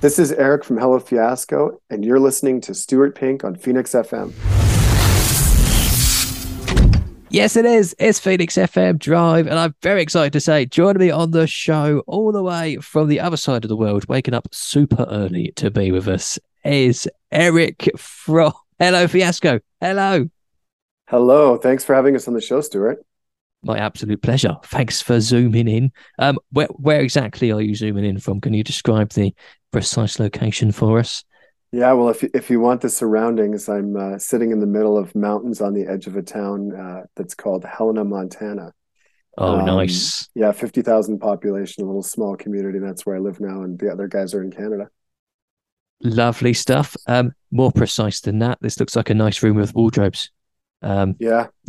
This is Eric from Hello Fiasco, and you're listening to Stuart Pink on Phoenix FM. Yes, it is. It's Phoenix FM Drive, and I'm very excited to say, joining me on the show all the way from the other side of the world, waking up super early to be with us, is Eric from Hello Fiasco. Hello. Hello. Thanks for having us on the show, Stuart. My absolute pleasure. Thanks for zooming in. Um, where where exactly are you zooming in from? Can you describe the precise location for us? Yeah, well, if you, if you want the surroundings, I'm uh, sitting in the middle of mountains on the edge of a town uh, that's called Helena, Montana. Oh, um, nice. Yeah, fifty thousand population, a little small community. That's where I live now, and the other guys are in Canada. Lovely stuff. Um, more precise than that, this looks like a nice room with wardrobes. Um, yeah.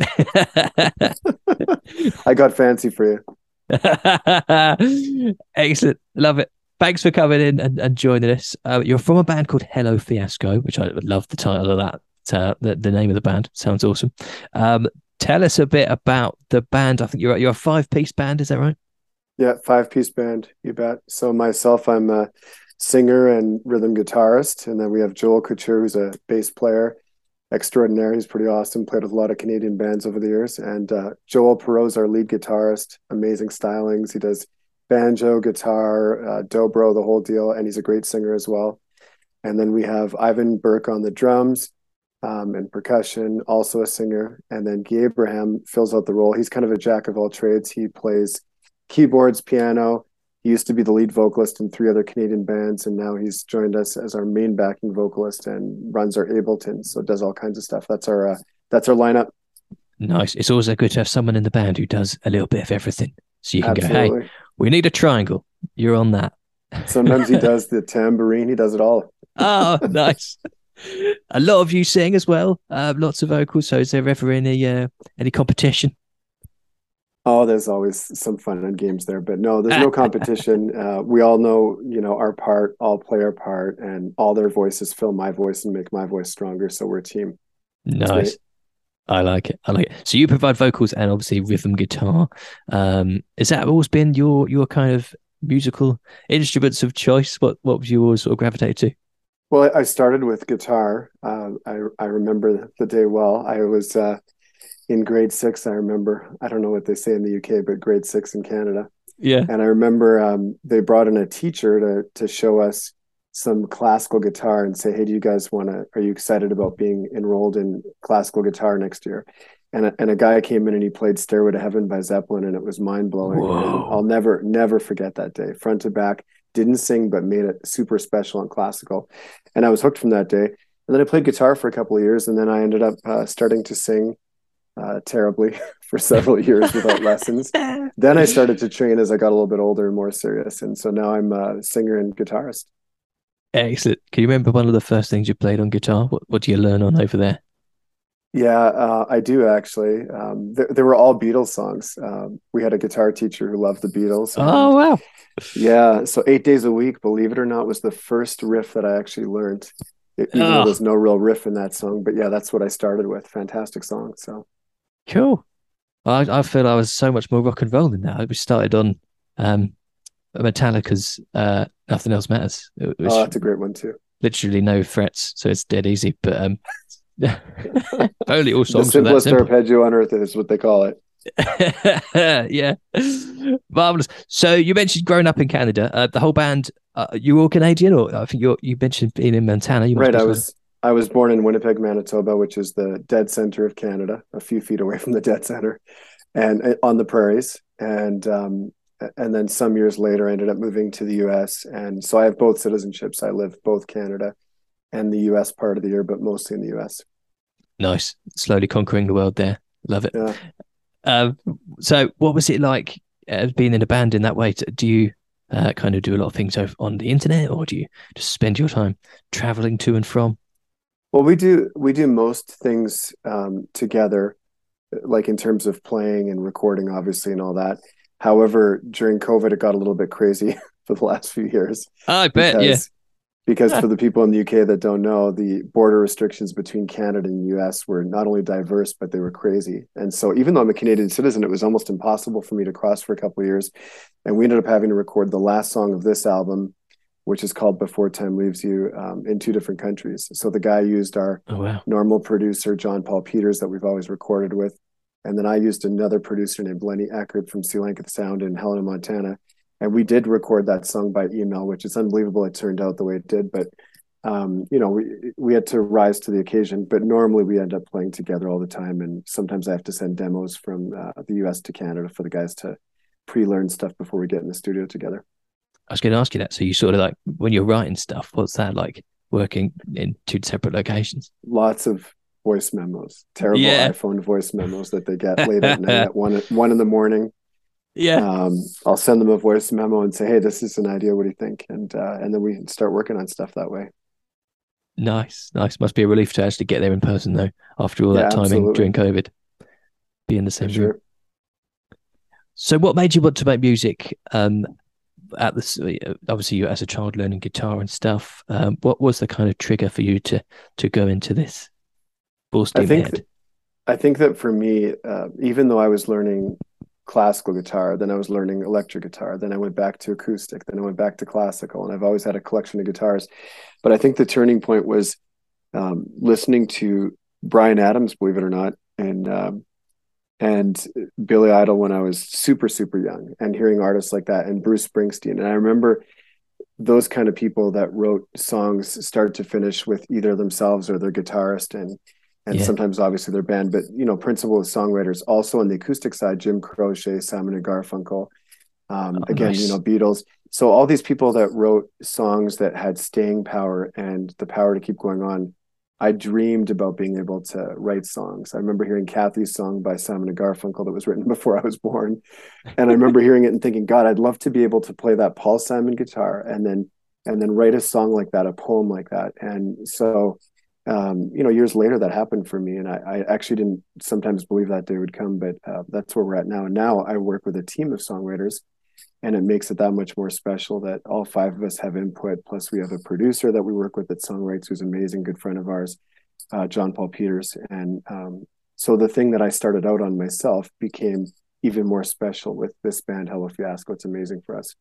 I got fancy for you. Excellent. Love it. Thanks for coming in and, and joining us. Uh, you're from a band called Hello Fiasco, which I love the title of that. Uh, the, the name of the band sounds awesome. Um, tell us a bit about the band. I think you're you're a five piece band. Is that right? Yeah, five piece band. You bet. So myself, I'm a singer and rhythm guitarist, and then we have Joel Couture, who's a bass player extraordinary. He's pretty awesome. Played with a lot of Canadian bands over the years. And uh, Joel Perot's our lead guitarist. Amazing stylings. He does banjo, guitar, uh, dobro, the whole deal, and he's a great singer as well. And then we have Ivan Burke on the drums um, and percussion, also a singer. And then Guy Abraham fills out the role. He's kind of a jack of all trades. He plays keyboards, piano, he used to be the lead vocalist in three other Canadian bands, and now he's joined us as our main backing vocalist and runs our Ableton. So does all kinds of stuff. That's our uh, that's our lineup. Nice. It's always good to have someone in the band who does a little bit of everything. So you can Absolutely. go, hey, we need a triangle. You're on that. Sometimes he does the tambourine. He does it all. oh, nice. A lot of you sing as well. Uh, lots of vocals. So is there ever any uh, any competition? Oh, there's always some fun and games there, but no, there's no competition. Uh, we all know, you know, our part, all play our part, and all their voices fill my voice and make my voice stronger. So we're a team. Nice. I like it. I like it. So you provide vocals and obviously rhythm guitar. Um, is that always been your your kind of musical instruments of choice? What what was you always sort of gravitate to? Well, I started with guitar. Uh, I I remember the day well. I was uh, in grade six, I remember, I don't know what they say in the UK, but grade six in Canada. Yeah. And I remember um, they brought in a teacher to to show us some classical guitar and say, "Hey, do you guys want to? Are you excited about being enrolled in classical guitar next year?" And a, and a guy came in and he played "Stairway to Heaven" by Zeppelin, and it was mind blowing. I'll never never forget that day, front to back. Didn't sing, but made it super special and classical. And I was hooked from that day. And then I played guitar for a couple of years, and then I ended up uh, starting to sing uh, terribly for several years without lessons. Then I started to train as I got a little bit older and more serious, and so now I'm a singer and guitarist. Excellent. Can you remember one of the first things you played on guitar? What What do you learn on over there? Yeah, uh, I do actually. Um, th- they were all Beatles songs. Um, we had a guitar teacher who loved the Beatles. Oh wow! Yeah, so eight days a week, believe it or not, was the first riff that I actually learned. It, even oh. though there's no real riff in that song, but yeah, that's what I started with. Fantastic song. So Cool. I, I feel I was so much more rock and roll than that. We started on um, Metallica's uh, "Nothing Else Matters." oh, that's a great one too. Literally no frets, so it's dead easy. But um, only all songs. The simplest arpeggio on earth is what they call it. yeah, marvelous. So you mentioned growing up in Canada. Uh, the whole band, uh, you all Canadian, or I think you you mentioned being in Montana. You right, I was. I was born in Winnipeg, Manitoba, which is the dead center of Canada, a few feet away from the dead center, and uh, on the prairies. And um, and then some years later, I ended up moving to the U.S. And so I have both citizenships. I live both Canada and the U.S. part of the year, but mostly in the U.S. Nice, slowly conquering the world there. Love it. Yeah. Um, so, what was it like uh, being in a band in that way? Do you uh, kind of do a lot of things on the internet, or do you just spend your time traveling to and from? Well, we do we do most things um, together, like in terms of playing and recording, obviously, and all that. However, during COVID, it got a little bit crazy for the last few years. I bet, because, yeah. Because for the people in the UK that don't know, the border restrictions between Canada and the US were not only diverse, but they were crazy. And so, even though I'm a Canadian citizen, it was almost impossible for me to cross for a couple of years. And we ended up having to record the last song of this album which is called Before Time Leaves You, um, in two different countries. So the guy used our Oh wow. normal producer, John Paul Peters, that we've always recorded with. And then I used another producer named Lenny Eckert from Sea Lanka Sound in Helena, Montana. And we did record that song by email, which is unbelievable it turned out the way it did. But um, you know, we we had to rise to the occasion. But normally we end up playing together all the time. And sometimes I have to send demos from uh, the US to Canada for the guys to pre-learn stuff before we get in the studio together. I was going to ask you that. So you sort of like when you're writing stuff, what's that like working in two separate locations? Lots of voice memos, terrible Yeah. iPhone voice memos that they get late at night at one one in the morning. Yeah. um, I'll send them a voice memo and say, "Hey, this is an idea. What do you think?" And uh, and then we can start working on stuff that way. Nice, nice. Must be a relief to actually get there in person though, after all Yeah, that timing absolutely. during COVID. Be in the same room. So, what made you want to make music? Um, at the obviously, you as a child learning guitar and stuff. Um, what was the kind of trigger for you to to go into this? Full I think ahead. th- I think that for me, uh, even though I was learning classical guitar, then I was learning electric guitar, then I went back to acoustic, then I went back to classical, and I've always had a collection of guitars. But I think the turning point was um, listening to Bryan Adams, believe it or not, and um, and Billy Idol when I was super super young, and hearing artists like that, and Bruce Springsteen, and I remember those kind of people that wrote songs start to finish with either themselves or their guitarist and and Yeah. sometimes obviously their band but you know principal songwriters also on the acoustic side jim croce simon and garfunkel um, Oh, again nice. you know beatles so all these people that wrote songs that had staying power and the power to keep going on i dreamed about being able to write songs i remember hearing kathy's song by simon and garfunkel that was written before i was born and i remember hearing it and thinking god i'd love to be able to play that paul simon guitar and then and then write a song like that a poem like that and so um, you know, years later that happened for me, and I, I actually didn't sometimes believe that day would come, but uh, that's where we're at now. And now I work with a team of songwriters, and it makes it that much more special that all five of us have input. Plus, we have a producer that we work with at Songwrites, who's amazing good friend of ours, uh, John Paul Peters, and um, so the thing that I started out on myself became even more special with this band, Hello Fiasco. It's amazing for us.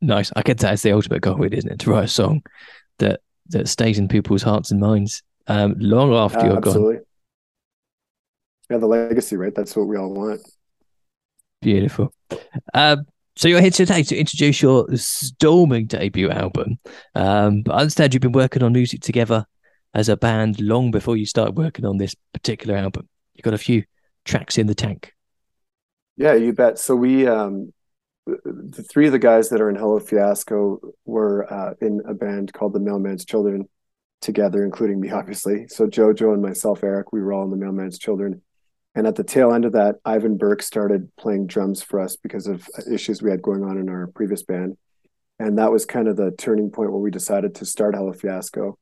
Nice. I get that as the ultimate goal, isn't it? To write a song that that stays in people's hearts and minds um, long after Uh, you're gone. absolutely. Yeah, the legacy, right? That's what we all want. Beautiful. Um, so you're here today to introduce your storming debut album. Um, but I understand you've been working on music together as a band long before you started working on this particular album. You've got a few tracks in the tank. Yeah, you bet. So we, um, the three of the guys that are in Hello Fiasco were uh, in a band called the Mailman's Children together, including me, obviously. So Jojo and myself, Eric, we were all in the Mailman's Children. And at the tail end of that, Ivan Burke started playing drums for us because of issues we had going on in our previous band. And that was kind of the turning point where we decided to start Hello Fiasco.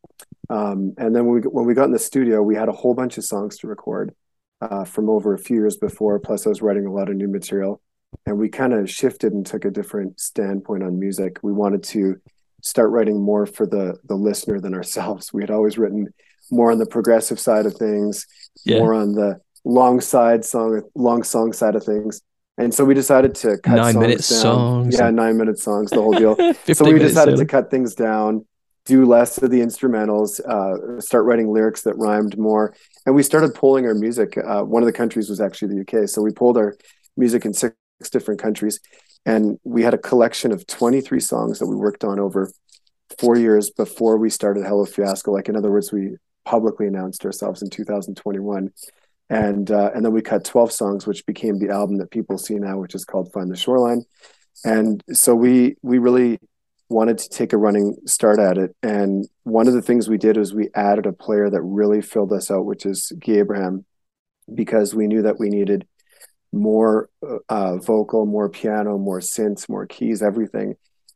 Um, and then when we, when we got in the studio, we had a whole bunch of songs to record uh, from over a few years before. Plus, I was writing a lot of new material. And we kind of shifted and took a different standpoint on music. We wanted to start writing more for the the listener than ourselves. We had always written more on the progressive side of things, Yeah. more on the long side song, long song side of things. And so we decided to cut Nine songs minute down. songs Yeah, nine minute songs, the whole deal. so we decided to cut things down, do less of the instrumentals, uh, start writing lyrics that rhymed more, and we started pulling our music. Uh, one of the countries was actually the UK, so we pulled our music in six different countries, and we had a collection of 23 songs that we worked on over four years before we started Hello Fiasco. Like in other words, we publicly announced ourselves in 2021. And uh, and then we cut 12 songs, which became the album that people see now, which is called Find the Shoreline. And so we we really wanted to take a running start at it. And one of the things we did was we added a player that really filled us out, which is Guy Abraham, because we knew that we needed more uh, vocal, more piano, more synths, more keys, everything.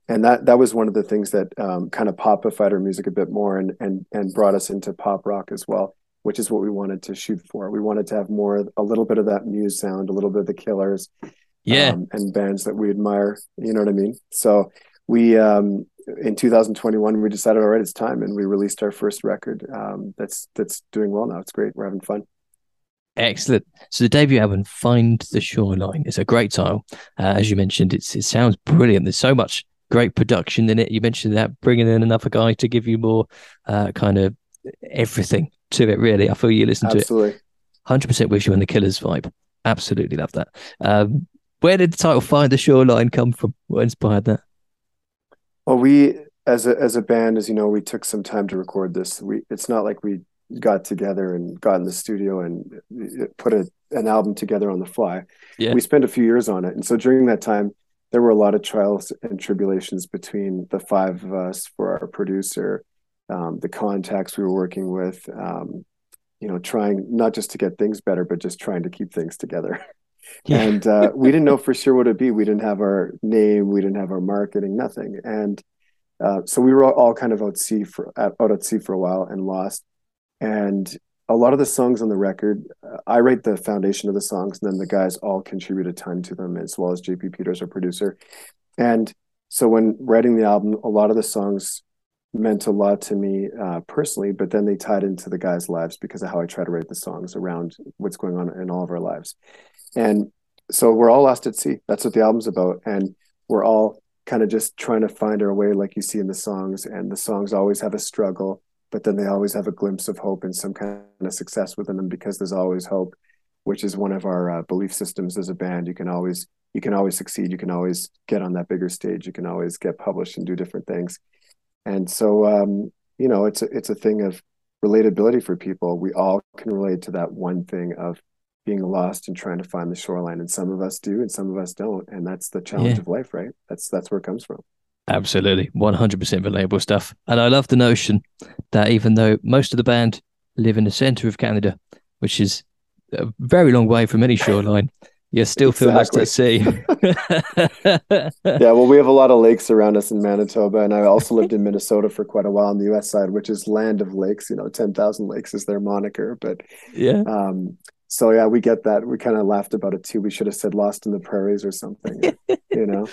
And that that was one of the things that um, kind of popified our music a bit more and and and brought us into pop rock as well, which is what we wanted to shoot for. We wanted to have more, a little bit of that Muse sound, a little bit of the Killers, Yeah. um, and bands that we admire. You know what I mean? So we um, in 2021 we decided, all right, it's time, and we released our first record. Um, that's that's doing well now. It's great. We're having fun. Excellent. So the debut album, "Find the Shoreline," is a great title. Uh, as you mentioned, it's, it sounds brilliant. There's so much great production in it. You mentioned that bringing in another guy to give you more uh, kind of everything to it. Really, I feel you listen Absolutely. to it. Hundred percent with you on the Killers vibe. Absolutely love that. Um, where did the title "Find the Shoreline" come from? What inspired that? Well, we as a as a band, as you know, we took some time to record this. We it's not like we got together and got in the studio and uh, put a, an album together on the fly. Yeah. We spent a few years on it, and so during that time, there were a lot of trials and tribulations between the five of us for our producer, um, the contacts we were working with. Um, you know, trying not just to get things better, but just trying to keep things together. Yeah. and uh, we didn't know for sure what it'd be. We didn't have our name, we didn't have our marketing, nothing. And uh, so we were all, kind of out sea for out at sea for a while and lost. And a lot of the songs on the record, uh, I write the foundation of the songs, and then the guys all contribute a ton to them, as well as JP Peters, our producer. And so when writing the album, a lot of the songs meant a lot to me uh, personally, but then they tied into the guys' lives because of how I try to write the songs around what's going on in all of our lives. And so we're all lost at sea. That's what the album's about. And we're all kind of just trying to find our way, like you see in the songs. And the songs always have a struggle, but then they always have a glimpse of hope and some kind of success within them because there's always hope, which is one of our uh, belief systems as a band. You can always you can always succeed. You can always get on that bigger stage. You can always get published and do different things. And so, um, you know, it's a, it's a thing of relatability for people. We all can relate to that one thing of being lost and trying to find the shoreline and some of us do and some of us don't and that's the challenge yeah. of life right that's that's where it comes from absolutely 100% relatable stuff and i love the notion that even though most of the band live in the center of canada which is a very long way from any shoreline you still exactly. feel lost at sea. yeah, well, we have a lot of lakes around us in Manitoba, and I also lived in Minnesota for quite a while on the U.S. side, which is land of lakes. You know, ten thousand lakes is their moniker, but yeah, um, so yeah, we get that. We kind of laughed about it too. We should have said "Lost in the Prairies" or something. you know.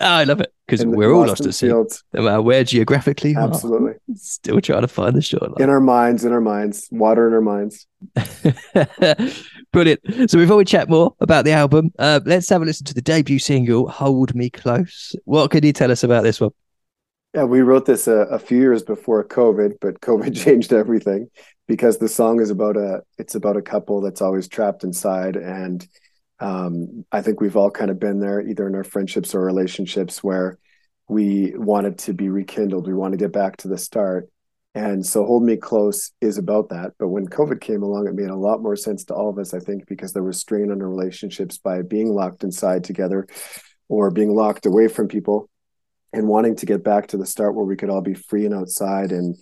Oh, I love it because we're all lost at sea. No matter where geographically, absolutely. Still trying to find the shoreline in our minds, in our minds, water in our minds. Brilliant. So before we chat more about the album, uh, let's have a listen to the debut single "Hold Me Close." What can you tell us about this one? Yeah, we wrote this a, a, few years before COVID, but COVID changed everything because the song is about a it's about a couple that's always trapped inside and um, I think we've all kind of been there either in our friendships or relationships where we wanted to be rekindled. We want to get back to the start. And so hold me close is about that. But when covid came along it made a lot more sense to all of us i think because there was strain on our relationships by being locked inside together or being locked away from people and wanting to get back to the start where we could all be free and outside and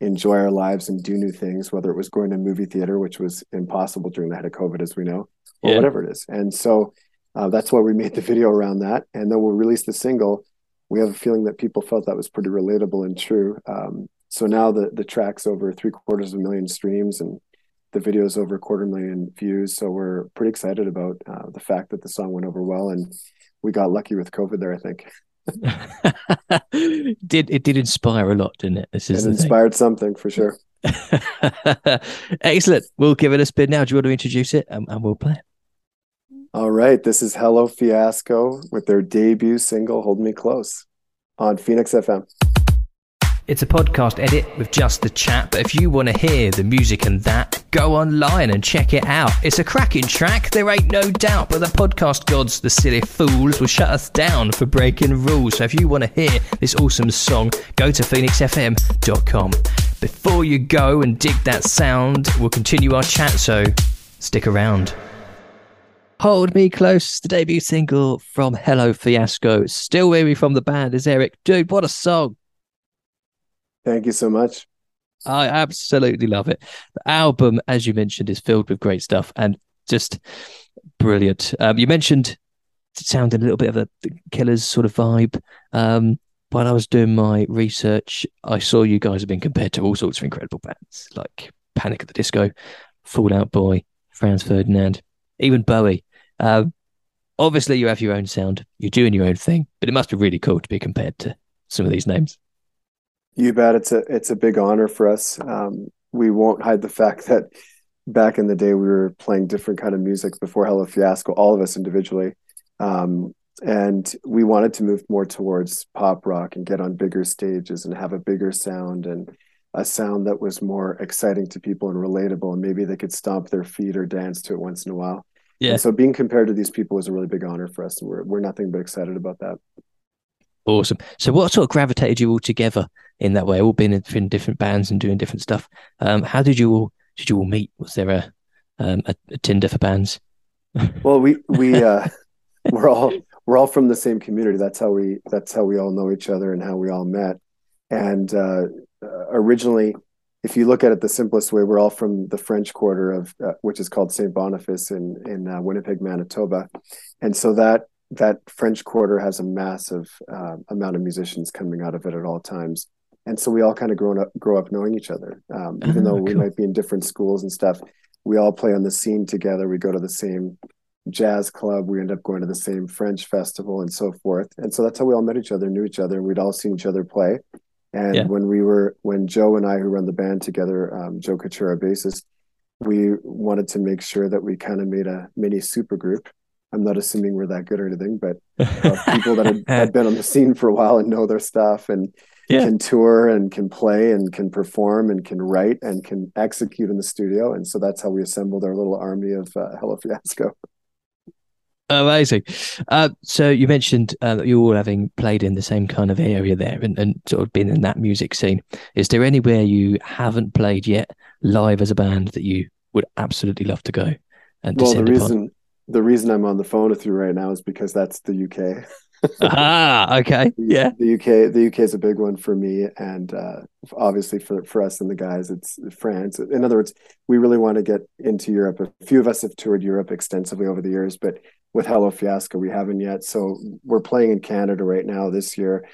enjoy our lives and do new things, whether it was going to movie theater, which was impossible during the height of COVID, as we know, or yeah. whatever it is. And so uh, that's why we made the video around that. And then we'll release the single. We have a feeling that people felt that was pretty relatable and true. Um, so now the the track's over three quarters of a million streams and the video's over a quarter million views. So we're pretty excited about uh, the fact that the song went over well and we got lucky with COVID there, I think. did it did inspire a lot, didn't it? This is it inspired thing. something for sure. Excellent. We'll give it a spin now. Do you want to introduce it and, and we'll play it? All right. This is Hello Fiasco with their debut single "Hold Me Close" on Phoenix FM. It's a podcast edit with just the chat, but if you want to hear the music and that, go online and check it out. It's a cracking track, there ain't no doubt, but the podcast gods, the silly fools, will shut us down for breaking rules. So if you want to hear this awesome song, go to phoenixfm.com. Before you go and dig that sound, we'll continue our chat, so stick around. Hold Me Close, the debut single from Hello Fiasco. Still weary from the band is Eric. Dude, what a song! Thank you so much. I absolutely love it. The album, as you mentioned, is filled with great stuff and just brilliant. Um, you mentioned sounding a little bit of a Killers sort of vibe. Um, when I was doing my research, I saw you guys have been compared to all sorts of incredible bands like Panic at the Disco, Fall Out Boy, Franz Ferdinand, even Bowie. Um, obviously, you have your own sound, you're doing your own thing, but it must be really cool to be compared to some of these names. You bet. It's a it's a big honor for us. Um, we won't hide the fact that back in the day we were playing different kind of music before Hello Fiasco, all of us individually. Um, and we wanted to move more towards pop rock and get on bigger stages and have a bigger sound and a sound that was more exciting to people and relatable and maybe they could stomp their feet or dance to it once in a while yeah. And so being compared to these people is a really big honor for us and we're, we're nothing but excited about that. Awesome. So what sort of gravitated you all together in that way? All being in different bands and doing different stuff. Um, how did you all did you all meet? Was there a um, a, a tinder for bands? Well we we uh we're all we're all from the same community. That's how we that's how we all know each other and how we all met. And uh, originally, if you look at it the simplest way, we're all from the French Quarter of uh, which is called Saint Boniface in in uh, Winnipeg, Manitoba, and so that that French Quarter has a massive uh, amount of musicians coming out of it at all times. And so we all kind of grown up, grow up knowing each other, um, even oh, though cool. we might be in different schools and stuff. We all play on the scene together. We go to the same jazz club. We end up going to the same French festival and so forth. And so that's how we all met each other, knew each other, and we'd all seen each other play. And yeah. when we were, when Joe and I, who run the band together, um, Joe Couture, bassist, we wanted to make sure that we kind of made a mini super group. I'm not assuming we're that good or anything, but uh, people that had, had, been on the scene for a while and know their stuff and yeah. can tour and can play and can perform and can write and can execute in the studio. And so that's how we assembled our little army of uh, Hello Fiasco. Amazing. Uh, so you mentioned uh, that you're all having played in the same kind of area there and, and sort of been in that music scene. Is there anywhere you haven't played yet live as a band that you would absolutely love to go? And well, the reason upon? the reason I'm on the phone with you right now is because that's the UK. ah, okay, yeah. The UK, the UK is a big one for me, and uh, obviously for for us and the guys, it's France. In other words, we really want to get into Europe. A few of us have toured Europe extensively over the years, but with Hello Fiasco. We haven't yet. So we're playing in Canada right now this year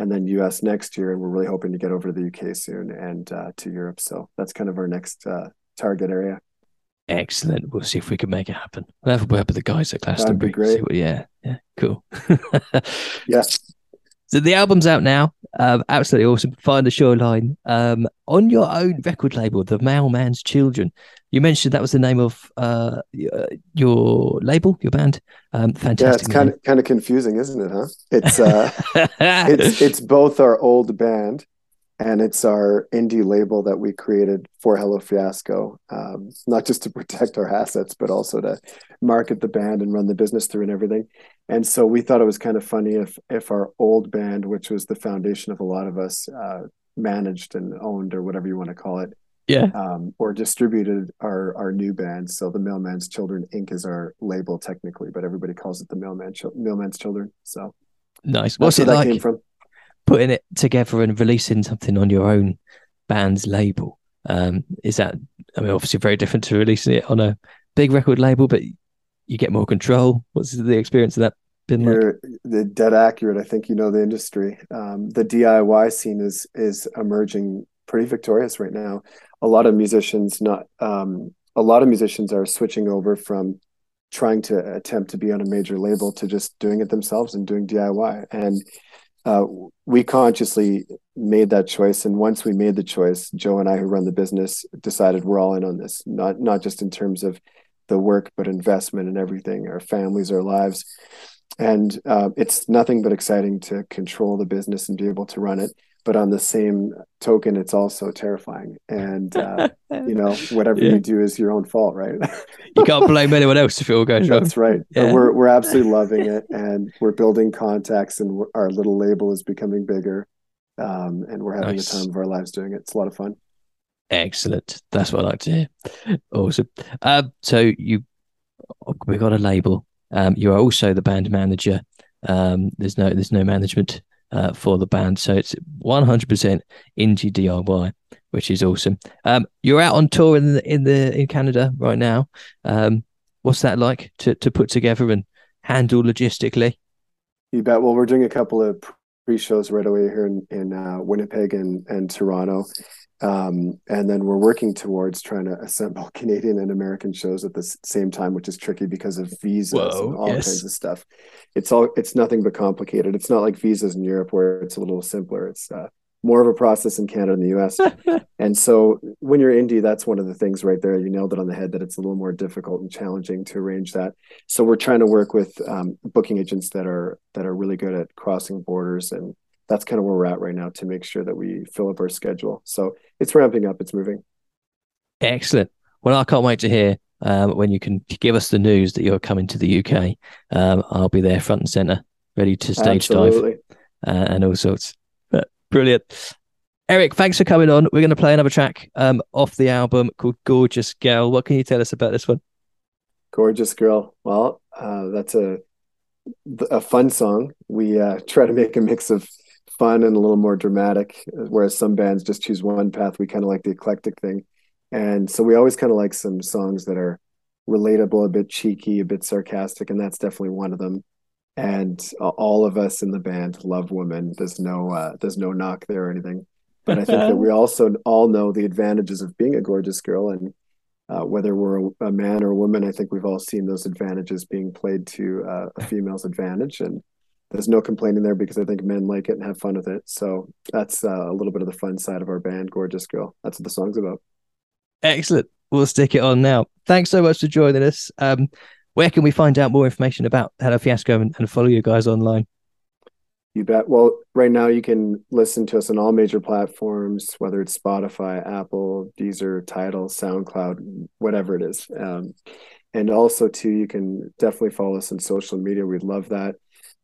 and then US next year. And we're really hoping to get over to the UK soon and uh, to Europe. So that's kind of our next uh, target area. Excellent. We'll see if we can make it happen. We'll have a word with the guys at Glastonbury. That'd be great. What, yeah. Yeah. Cool. yes. So the album's out now. Um, absolutely awesome. Find the shoreline. Um, on your own record label, The Mailman's Children. You mentioned that was the name of uh, your label, your band. Um, fantastic. Yeah, it's kind of kind of confusing, isn't it? Huh? It's uh, it's it's both our old band and it's our indie label that we created for Hello Fiasco, um, not just to protect our assets, but also to market the band and run the business through and everything. And so we thought it was kind of funny if if our old band, which was the foundation of a lot of us, uh, managed and owned or whatever you want to call it, yeah, um, or distributed our our new band. So the Mailman's Children Inc. is our label technically, but everybody calls it the Mailman Mailman's Children. So nice. What's it that like? Putting it together and releasing something on your own band's label um, is that i mean obviously very different to releasing it on a big record label but you get more control. What's the experience of that been You're dead accurate. I think you know the industry. Um, the diy scene is is emerging pretty victorious right now. A lot of musicians not um, a lot of musicians are switching over from trying to attempt to be on a major label to just doing it themselves and doing diy and uh, we consciously made that choice and once we made the choice joe and i who run the business decided we're all in on this. Not not just in terms of the work but investment and everything our families our lives. And uh, it's nothing but exciting to control the business and be able to run it but on the same token it's also terrifying. And uh, you know whatever yeah. you do is your own fault right? You can't blame anyone else if it all goes wrong. That's right. Yeah. we're, we're absolutely loving it and we're building contacts and our little label is becoming bigger um, and we're having nice. the time of our lives doing it. It's a lot of fun. Excellent. That's what i like to hear. Awesome. Um, so you we got a label. Um, you are also the band manager. Um, there's no there's no management uh, for the band. So it's 100% indie DIY, which is awesome. Um, you're out on tour in the, in the in Canada right now. Um, what's that like to to put together and handle logistically? You bet. Well, we're doing a couple of pre-shows right away here in, in uh, Winnipeg and, and Toronto. Um, and then we're working towards trying to assemble Canadian and American shows at the same time, which is tricky because of visas Whoa, and all yes. kinds of stuff. It's all it's nothing but complicated. It's not like visas in Europe where it's a little simpler. It's uh, more of a process in Canada and the US. and so when you're indie, that's one of the things right there. You nailed it on the head that it's a little more difficult and challenging to arrange that. So we're trying to work with um, booking agents that are that are really good at crossing borders and that's kind of where we're at right now to make sure that we fill up our schedule. So it's ramping up, it's moving. Excellent. Well, I can't wait to hear um, when you can give us the news that you're coming to the UK. Um, I'll be there front and center, ready to stage Absolutely. dive uh, and all sorts. But brilliant. Eric, thanks for coming on. We're going to play another track um, off the album called Gorgeous Girl. What can you tell us about this one? Gorgeous Girl. Well, uh, that's a a fun song. We uh, try to make a mix of fun and a little more dramatic. Whereas some bands just choose one path. We kind of like the eclectic thing, and so we always kind of like some songs that are relatable, a bit cheeky, a bit sarcastic, and that's definitely one of them. And all of us in the band love women. There's no uh, there's no knock there or anything. But I think that we also all know the advantages of being a gorgeous girl, and uh, whether we're a, a, man or a woman, I think we've all seen those advantages being played to uh, a female's advantage, and there's no complaining there because I think men like it and have fun with it. So that's uh, a little bit of the fun side of our band, Gorgeous Girl. That's what the song's about. Excellent. We'll stick it on now. Thanks so much for joining us. Um, where can we find out more information about Hello Fiasco and, and follow you guys online? You bet. Well, right now you can listen to us on all major platforms, whether it's Spotify, Apple, Deezer, Tidal, SoundCloud, whatever it is. Um, and also, too, you can definitely follow us on social media. We'd love that.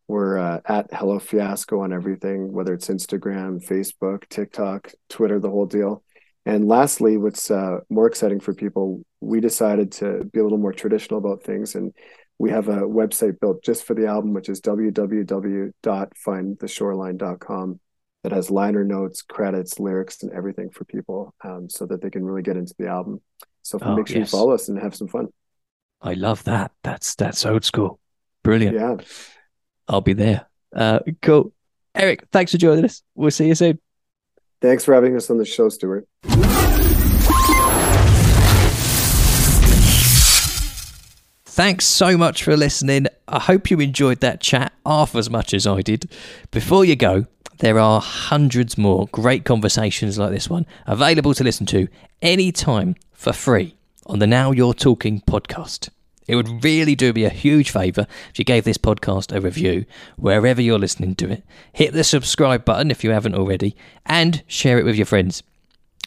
We're uh, at Hello Fiasco on everything, whether it's Instagram, Facebook, TikTok, Twitter, the whole deal. And lastly, what's uh, more exciting for people, we decided to be a little more traditional about things. And we have a website built just for the album, which is www.findtheshoreline.com that has liner notes, credits, lyrics, and everything for people um, so that they can really get into the album. So oh, make sure yes. you follow us and have some fun. I love that. That's that's old school. Brilliant. Yeah. I'll be there. Uh, cool. Eric, thanks for joining us. We'll see you soon. Thanks for having us on the show, Stuart. Thanks so much for listening. I hope you enjoyed that chat half as much as I did. Before you go, there are hundreds more great conversations like this one available to listen to anytime for free on the Now You're Talking podcast. It would really do me a huge favour if you gave this podcast a review wherever you're listening to it. Hit the subscribe button if you haven't already and share it with your friends.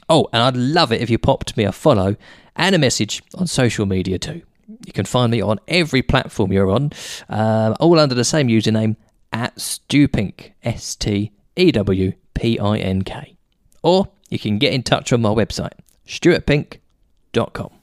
Oh, and I'd love it if you popped me a follow and a message on social media too. You can find me on every platform you're on, uh, all under the same username at Stewpink, S T E W P I N K. Or you can get in touch on my website, stuartpink.com.